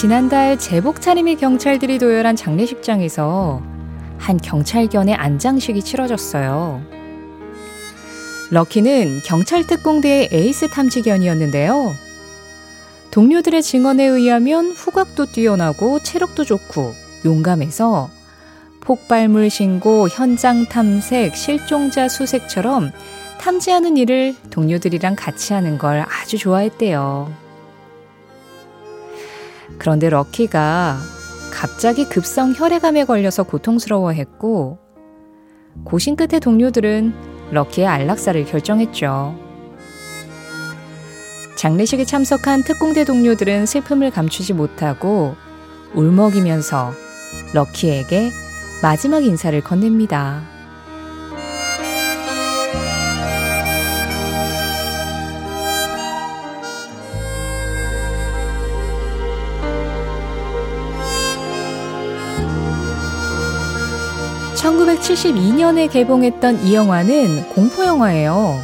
지난달 제복 차림의 경찰들이 도열한 장례식장에서 한 경찰견의 안장식이 치러졌어요. 럭키는 경찰 특공대의 에이스 탐지견이었는데요. 동료들의 증언에 의하면 후각도 뛰어나고 체력도 좋고 용감해서 폭발물 신고, 현장 탐색, 실종자 수색처럼 탐지하는 일을 동료들이랑 같이 하는 걸 아주 좋아했대요. 그런데 럭키가 갑자기 급성 혈액암에 걸려서 고통스러워했고, 고심 끝에 동료들은 럭키의 안락사를 결정했죠. 장례식에 참석한 특공대 동료들은 슬픔을 감추지 못하고 울먹이면서 럭키에게 마지막 인사를 건넵니다. (1972년에) 개봉했던 이 영화는 공포영화예요.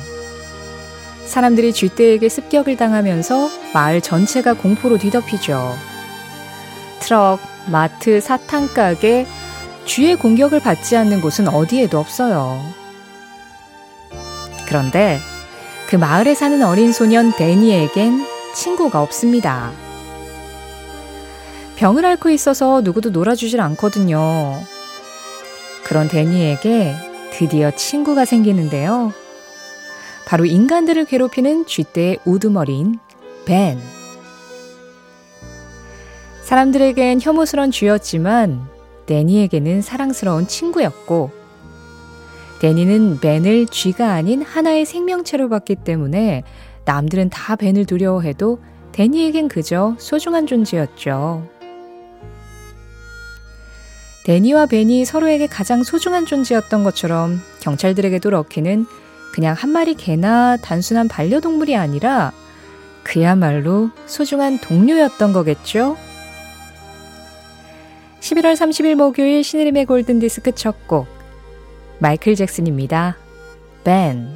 사람들이 쥐떼에게 습격을 당하면서 마을 전체가 공포로 뒤덮이죠. 트럭, 마트, 사탕가게, 쥐의 공격을 받지 않는 곳은 어디에도 없어요. 그런데 그 마을에 사는 어린 소년 데니에겐 친구가 없습니다. 병을 앓고 있어서 누구도 놀아주질 않거든요. 그런 데니에게 드디어 친구가 생기는데요. 바로 인간들을 괴롭히는 쥐떼의 우두머리인 벤. 사람들에겐 혐오스런 쥐였지만 데니에게는 사랑스러운 친구였고 데니는 벤을 쥐가 아닌 하나의 생명체로 봤기 때문에 남들은 다 벤을 두려워해도 데니에겐 그저 소중한 존재였죠. 데니와 벤이 서로에게 가장 소중한 존재였던 것처럼 경찰들에게도 럭키는 그냥 한 마리 개나 단순한 반려동물이 아니라 그야말로 소중한 동료였던 거겠죠? 11월 30일 목요일 신의림의 골든디스크 첫 곡 마이클 잭슨입니다. 벤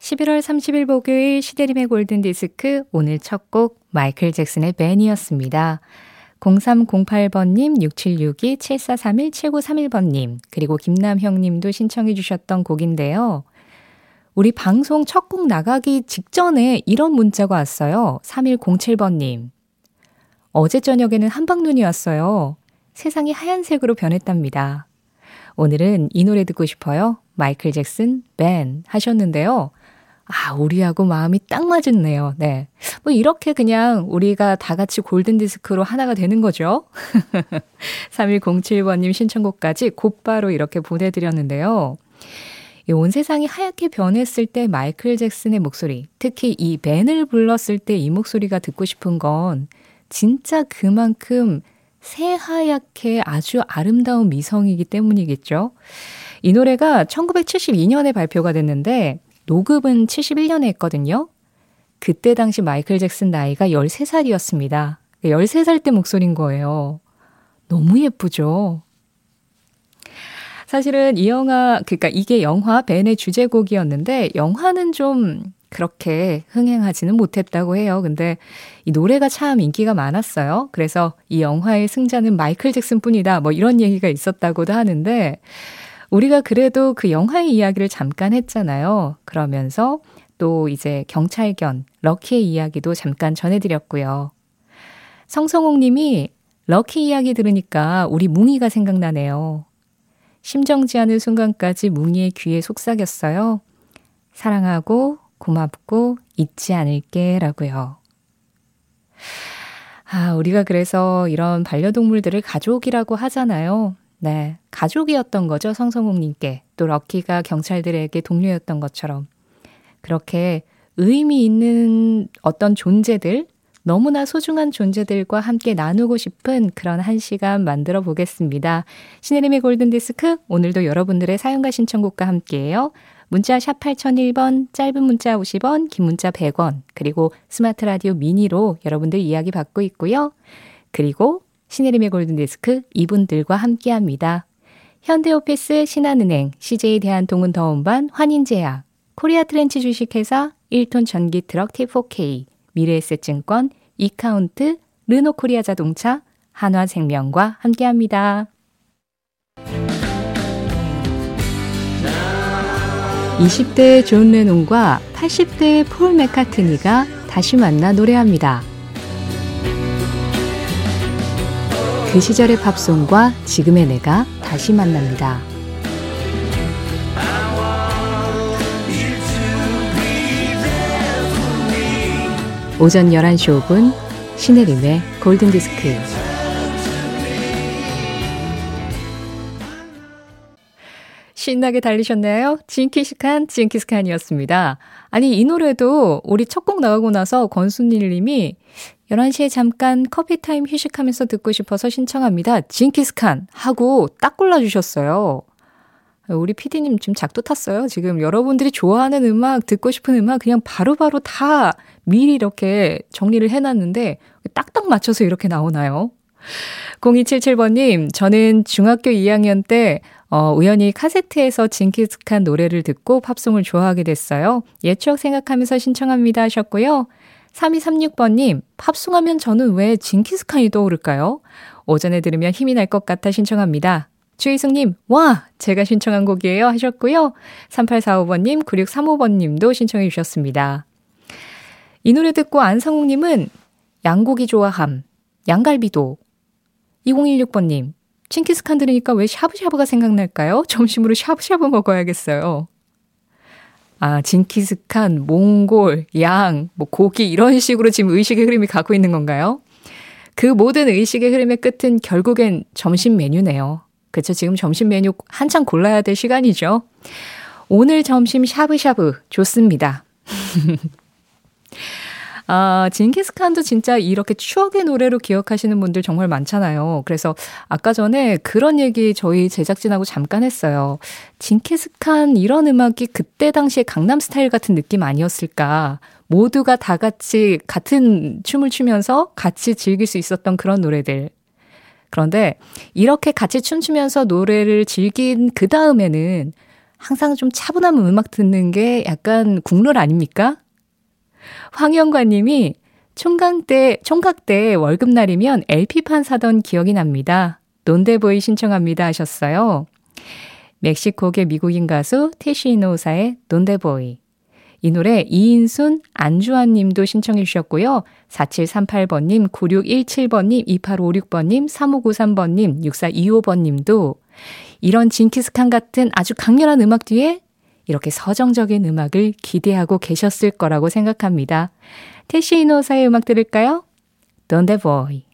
11월 30일 목요일 시대림의 골든디스크 오늘 첫 곡 마이클 잭슨의 벤이었습니다. 0308번님, 6762, 7431, 7931번님, 그리고 김남형님도 신청해 주셨던 곡인데요. 우리 방송 첫 곡 나가기 직전에 이런 문자가 왔어요. 3107번님. 어제 저녁에는 한방눈이 왔어요. 세상이 하얀색으로 변했답니다. 오늘은 이 노래 듣고 싶어요. 마이클 잭슨, 벤 하셨는데요. 아, 우리하고 마음이 딱 맞았네요. 네. 뭐 이렇게 그냥 우리가 다 같이 골든디스크로 하나가 되는 거죠. 3107번님 신청곡까지 곧바로 이렇게 보내드렸는데요. 온 세상이 하얗게 변했을 때 마이클 잭슨의 목소리, 특히 이 벤을 불렀을 때 이 목소리가 듣고 싶은 건 진짜 그만큼 새하얗게 아주 아름다운 미성이기 때문이겠죠. 이 노래가 1972년에 발표가 됐는데 녹음은 71년에 했거든요. 그때 당시 마이클 잭슨 나이가 13살이었습니다. 13살 때 목소리인 거예요. 너무 예쁘죠? 사실은 이 영화, 그러니까 이게 영화 벤의 주제곡이었는데, 영화는 좀 그렇게 흥행하지는 못했다고 해요. 근데 이 노래가 참 인기가 많았어요. 그래서 이 영화의 승자는 마이클 잭슨 뿐이다. 뭐 이런 얘기가 있었다고도 하는데 우리가 그래도 그 영화의 이야기를 잠깐 했잖아요. 그러면서 또 이제 경찰견, 럭키의 이야기도 잠깐 전해드렸고요. 성성옥 님이 럭키 이야기 들으니까 우리 뭉이가 생각나네요. 심정지 않은 순간까지 뭉이의 귀에 속삭였어요. 사랑하고 고맙고 잊지 않을게 라고요. 아, 우리가 그래서 이런 반려동물들을 가족이라고 하잖아요. 네. 가족이었던 거죠. 성성욱님께. 또 럭키가 경찰들에게 동료였던 것처럼. 그렇게 의미 있는 어떤 존재들, 너무나 소중한 존재들과 함께 나누고 싶은 그런 한 시간 만들어 보겠습니다. 신혜림의 골든디스크, 오늘도 여러분들의 사연과 신청곡과 함께해요. 문자 샵 8001번, 짧은 문자 50원, 긴 문자 100원, 그리고 스마트 라디오 미니로 여러분들 이야기 받고 있고요. 그리고 신혜림의 골든디스크 이분들과 함께 합니다. 현대오피스, 신한은행, CJ 대한통운 더 운반, 환인제약, 코리아 트렌치 주식회사, 1톤 전기 트럭 T4K, 미래에셋증권, 이카운트, 르노코리아 자동차, 한화생명과 함께합니다. 20대의 존 레논과 80대의 폴 맥카트니가 다시 만나 노래합니다. 그 시절의 팝송과 지금의 내가 다시 만납니다. 오전 11시 5분 신혜림의 골든디스크 신나게 달리셨나요? 징키스칸, 징키스칸이었습니다. 아니, 이 노래도 우리 첫 곡 나가고 나서 권순일 님이 11시에 잠깐 커피타임 휴식하면서 듣고 싶어서 신청합니다. 징키스칸 하고 딱 골라주셨어요. 우리 PD님 지금 작도 탔어요. 지금 여러분들이 좋아하는 음악, 듣고 싶은 음악 그냥 바로바로 바로 다 미리 이렇게 정리를 해놨는데 딱딱 맞춰서 이렇게 나오나요? 0277번님, 저는 중학교 2학년 때 어, 우연히 카세트에서 징기스칸 노래를 듣고 팝송을 좋아하게 됐어요. 옛 추억 생각하면서 신청합니다 하셨고요. 3236번님, 팝송하면 저는 왜 징기스칸이 떠오를까요? 오전에 들으면 힘이 날 것 같아 신청합니다. 주희승님, 와! 제가 신청한 곡이에요 하셨고요. 3845번님, 9635번님도 신청해 주셨습니다. 이 노래 듣고 안성욱님은 양고기 좋아함, 양갈비도. 2016번님, 칭키스칸 들으니까 왜 샤브샤브가 생각날까요? 점심으로 샤브샤브 먹어야겠어요. 아, 징키스칸, 몽골, 양, 뭐 고기 이런 식으로 지금 의식의 흐름이 가고 있는 건가요? 그 모든 의식의 흐름의 끝은 결국엔 점심 메뉴네요. 그쵸? 지금 점심 메뉴 한창 골라야 될 시간이죠. 오늘 점심 샤브샤브 좋습니다. 아, 징기스칸도 진짜 이렇게 추억의 노래로 기억하시는 분들 정말 많잖아요. 그래서 아까 전에 그런 얘기 저희 제작진하고 잠깐 했어요. 징기스칸 이런 음악이 그때 당시에 강남 스타일 같은 느낌 아니었을까. 모두가 다 같이 같은 춤을 추면서 같이 즐길 수 있었던 그런 노래들. 그런데 이렇게 같이 춤추면서 노래를 즐긴 그 다음에는 항상 좀 차분한 음악 듣는 게 약간 국룰 아닙니까? 황영관 님이 총각 때, 총각 때 월급날이면 LP판 사던 기억이 납니다. 논데보이 신청합니다 하셨어요. 멕시코계 미국인 가수 테시노사의 논데보이. 이 노래 이인순, 안주환 님도 신청해 주셨고요. 4738번 님, 9617번 님, 2856번 님, 3593번 님, 6425번 님도 이런 징키스칸 같은 아주 강렬한 음악 뒤에 이렇게 서정적인 음악을 기대하고 계셨을 거라고 생각합니다. 테시노사의 음악 들을까요? Don't Boy.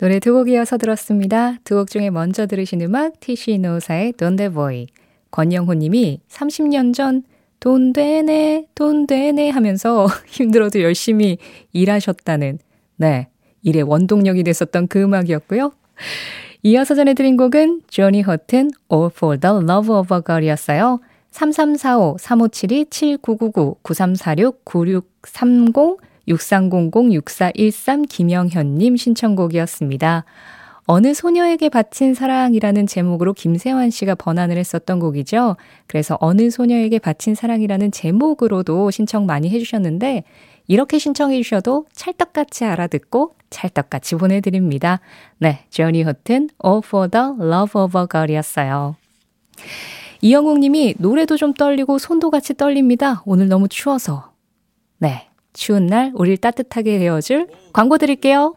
노래 두 곡 이어서 들었습니다. 두 곡 중에 먼저 들으신 음악 티시노사의 Don't Boy. 권영호 님이 30년 전 돈 되네, 돈 되네 하면서 힘들어도 열심히 일하셨다는, 네, 일의 원동력이 됐었던 그 음악이었고요. 이어서 전해드린 곡은 조니 허튼 All for the Love of a Girl이었어요. 3345-3572-7999-9330-6300-6413 김영현님 신청곡이었습니다. 어느 소녀에게 바친 사랑이라는 제목으로 김세환 씨가 번안을 했었던 곡이죠. 그래서 어느 소녀에게 바친 사랑이라는 제목으로도 신청 많이 해주셨는데 이렇게 신청해 주셔도 찰떡같이 알아듣고 찰떡같이 보내드립니다. 네, 조니 허튼 All for the Love of a Girl이었어요. 이영국 님이 노래도 좀 떨리고 손도 같이 떨립니다. 오늘 너무 추워서. 네, 추운 날 우릴 따뜻하게 데워줄 광고 드릴게요.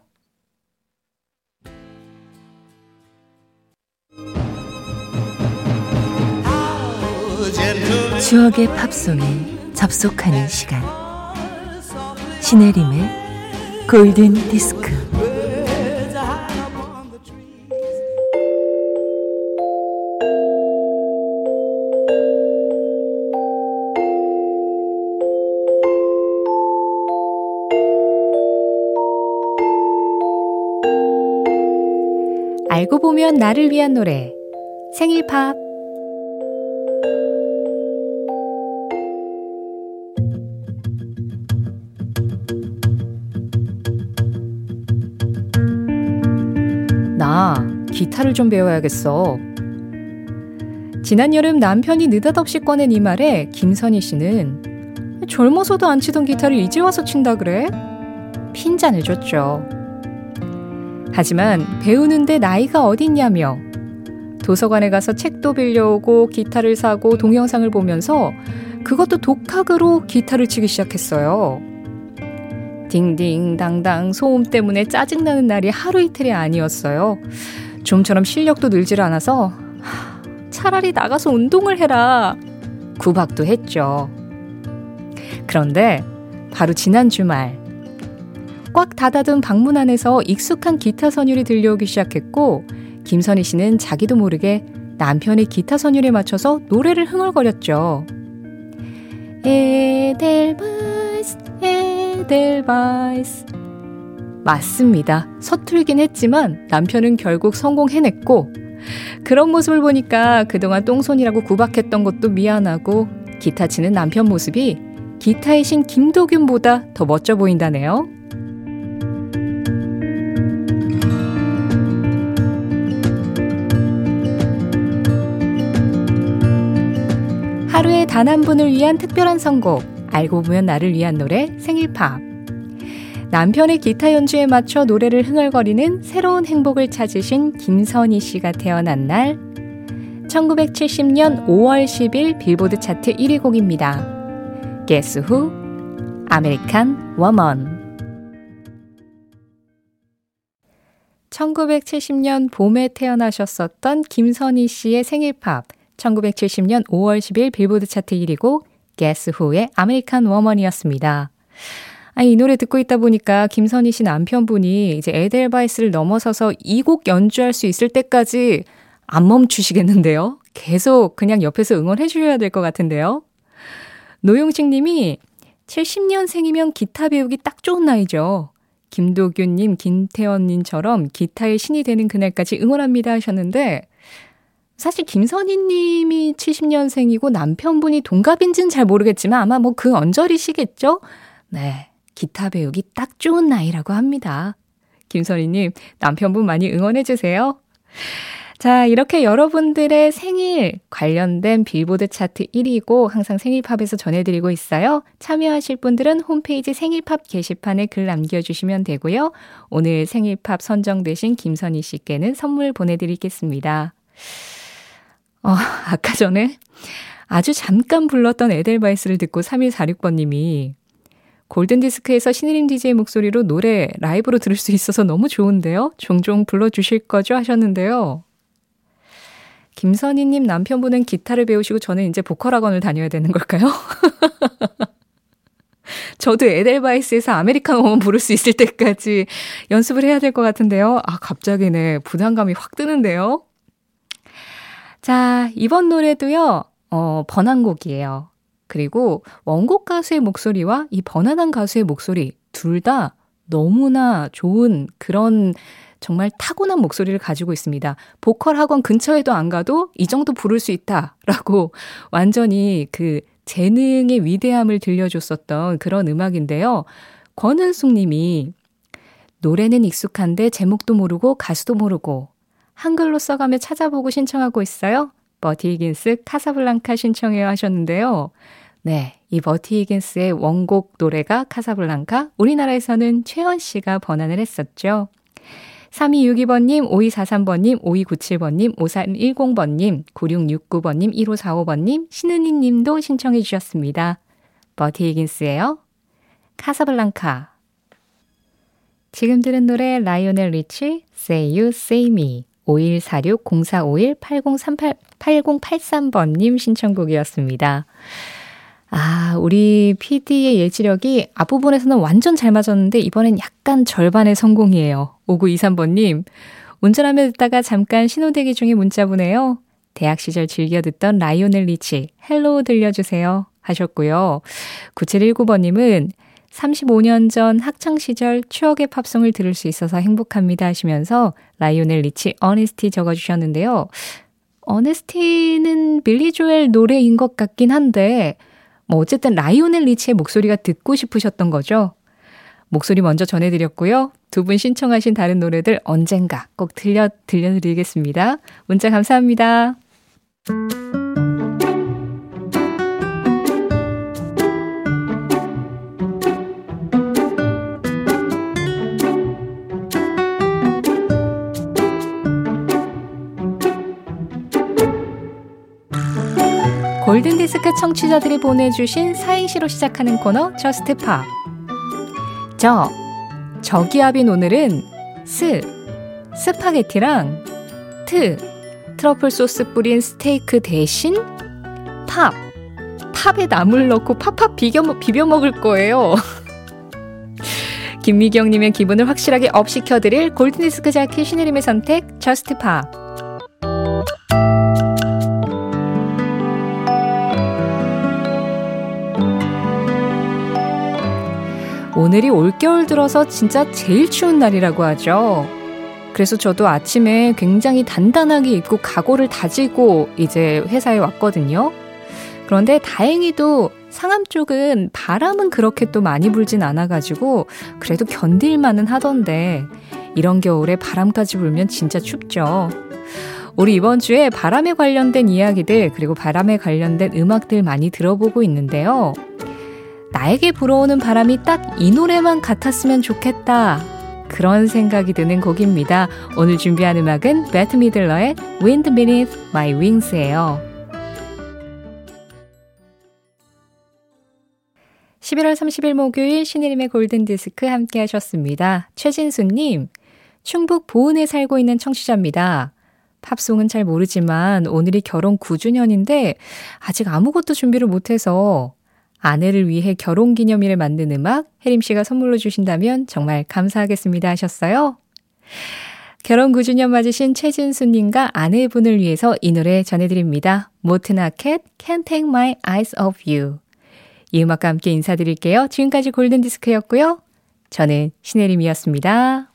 추억의 팝송에 접속하는 시간. 신혜림의 골든 디스크. 알고 보면 나를 위한 노래. 생일 팝. 기타를 좀 배워야겠어. 지난 여름 남편이 느닷없이 꺼낸 이 말에 김선희 씨는 젊어서도 안 치던 기타를 이제 와서 친다 그래? 핀잔을 줬죠. 하지만 배우는데 나이가 어딨냐며 도서관에 가서 책도 빌려오고 기타를 사고 동영상을 보면서 그것도 독학으로 기타를 치기 시작했어요. 딩딩당당 소음 때문에 짜증나는 날이 하루 이틀이 아니었어요. 좀처럼 실력도 늘질 않아서 차라리 나가서 운동을 해라. 구박도 했죠. 그런데 바로 지난 주말 꽉 닫아둔 방문 안에서 익숙한 기타 선율이 들려오기 시작했고 김선희 씨는 자기도 모르게 남편의 기타 선율에 맞춰서 노래를 흥얼거렸죠. 에델바이스 에델바이스 맞습니다. 서툴긴 했지만 남편은 결국 성공해냈고 그런 모습을 보니까 그동안 똥손이라고 구박했던 것도 미안하고 기타 치는 남편 모습이 기타의 신 김도균보다 더 멋져 보인다네요. 하루에 단 한 분을 위한 특별한 선곡, 알고 보면 나를 위한 노래, 생일팝. 남편의 기타 연주에 맞춰 노래를 흥얼거리는 새로운 행복을 찾으신 김선희 씨가 태어난 날, 1970년 5월 10일 빌보드 차트 1위 곡입니다. Guess Who? American Woman. 1970년 봄에 태어나셨었던 김선희 씨의 생일 팝, 1970년 5월 10일 빌보드 차트 1위곡 Guess Who의 American Woman이었습니다. 아, 이 노래 듣고 있다 보니까 김선희 씨 남편분이 이제 에델바이스를 넘어서서 이 곡 연주할 수 있을 때까지 안 멈추시겠는데요? 계속 그냥 옆에서 응원해 주셔야 될 것 같은데요? 노용식 님이 70년생이면 기타 배우기 딱 좋은 나이죠. 김도균님, 김태원님처럼 기타의 신이 되는 그날까지 응원합니다 하셨는데, 사실 김선희 님이 70년생이고 남편분이 동갑인지는 잘 모르겠지만 아마 뭐 그 언저리시겠죠? 네. 기타 배우기 딱 좋은 나이라고 합니다. 김선희 님, 남편분 많이 응원해 주세요. 자, 이렇게 여러분들의 생일 관련된 빌보드 차트 1위고 항상 생일팝에서 전해드리고 있어요. 참여하실 분들은 홈페이지 생일팝 게시판에 글 남겨주시면 되고요. 오늘 생일팝 선정되신 김선희 씨께는 선물 보내드리겠습니다. 어, 아까 전에 아주 잠깐 불렀던 에델바이스를 듣고 3146번님이 골든디스크에서 신의림 DJ 목소리로 노래 라이브로 들을 수 있어서 너무 좋은데요? 종종 불러주실 거죠? 하셨는데요. 김선희님 남편분은 기타를 배우시고 저는 이제 보컬 학원을 다녀야 되는 걸까요? 저도 에델바이스에서 아메리카노 부를 수 있을 때까지 연습을 해야 될 것 같은데요. 아, 갑자기 네, 부담감이 확 드는데요. 자, 이번 노래도요, 어, 번안곡이에요. 그리고 원곡 가수의 목소리와 이 번안한 가수의 목소리 둘 다 너무나 좋은 그런 정말 타고난 목소리를 가지고 있습니다. 보컬 학원 근처에도 안 가도 이 정도 부를 수 있다라고 완전히 그 재능의 위대함을 들려줬었던 그런 음악인데요. 권은숙 님이 노래는 익숙한데 제목도 모르고 가수도 모르고 한글로 써가며 찾아보고 신청하고 있어요. 버티 히긴스 카사블랑카 신청해요 하셨는데요. 네, 이 버티 히긴스의 원곡 노래가 카사블랑카, 우리나라에서는 최연 씨가 번안을 했었죠. 3262번님, 5243번님, 5297번님, 5310번님, 9669번님, 1545번님, 신은희 님도 신청해 주셨습니다. 버티 히긴스예요. 카사블랑카. 지금 들은 노래 라이오넬 리치, Say You, Say Me. 5146-0451-8038-8083번님 신청곡이었습니다. 아, 우리 PD의 예지력이 앞부분에서는 완전 잘 맞았는데 이번엔 약간 절반의 성공이에요. 5923번님, 운전하며 듣다가 잠깐 신호대기 중에 문자 보내요. 대학 시절 즐겨 듣던 라이오넬 리치, Hello 들려주세요. 하셨고요. 9719번님은 35년 전 학창시절 추억의 팝송을 들을 수 있어서 행복합니다 하시면서 라이오넬 리치 Honesty 적어주셨는데요. Honesty는 빌리 조엘 노래인 것 같긴 한데, 뭐 어쨌든 라이오넬 리치의 목소리가 듣고 싶으셨던 거죠. 목소리 먼저 전해드렸고요. 두 분 신청하신 다른 노래들 언젠가 꼭 들려, 들려드리겠습니다. 문자 감사합니다. 골든디스크 청취자들이 보내주신 사행시로 시작하는 코너 Just Pop. 저, 저기압인 오늘은 스, 스파게티랑 트, 트러플 소스 뿌린 스테이크 대신 팝, 팝에 나물 넣고 팝팝 비벼, 비벼 먹을 거예요. 김미경님의 기분을 확실하게 up시켜드릴 골든디스크 자키 신혜림의 선택 Just Pop. 오늘이 올겨울 들어서 진짜 제일 추운 날이라고 하죠. 그래서 저도 아침에 굉장히 단단하게 입고 각오를 다지고 이제 회사에 왔거든요. 그런데 다행히도 상암 쪽은 바람은 그렇게 또 많이 불진 않아가지고 그래도 견딜만은 하던데 이런 겨울에 바람까지 불면 진짜 춥죠. 우리 이번 주에 바람에 관련된 이야기들 그리고 바람에 관련된 음악들 많이 들어보고 있는데요. 나에게 불어오는 바람이 딱 이 노래만 같았으면 좋겠다. 그런 생각이 드는 곡입니다. 오늘 준비한 음악은 배트 미들러의 Wind Beneath My Wings예요. 11월 30일 목요일 신혜림의 골든디스크 함께 하셨습니다. 최진수님, 충북 보은에 살고 있는 청취자입니다. 팝송은 잘 모르지만 오늘이 결혼 9주년인데 아직 아무것도 준비를 못해서 아내를 위해 결혼 기념일에 만든 음악 혜림 씨가 선물로 주신다면 정말 감사하겠습니다 하셨어요. 결혼 9주년 맞으신 최진수님과 아내분을 위해서 이 노래 전해드립니다. 모트나켓 Can't Take My Eyes Off You 이 음악과 함께 인사드릴게요. 지금까지 골든디스크였고요. 저는 신혜림이었습니다.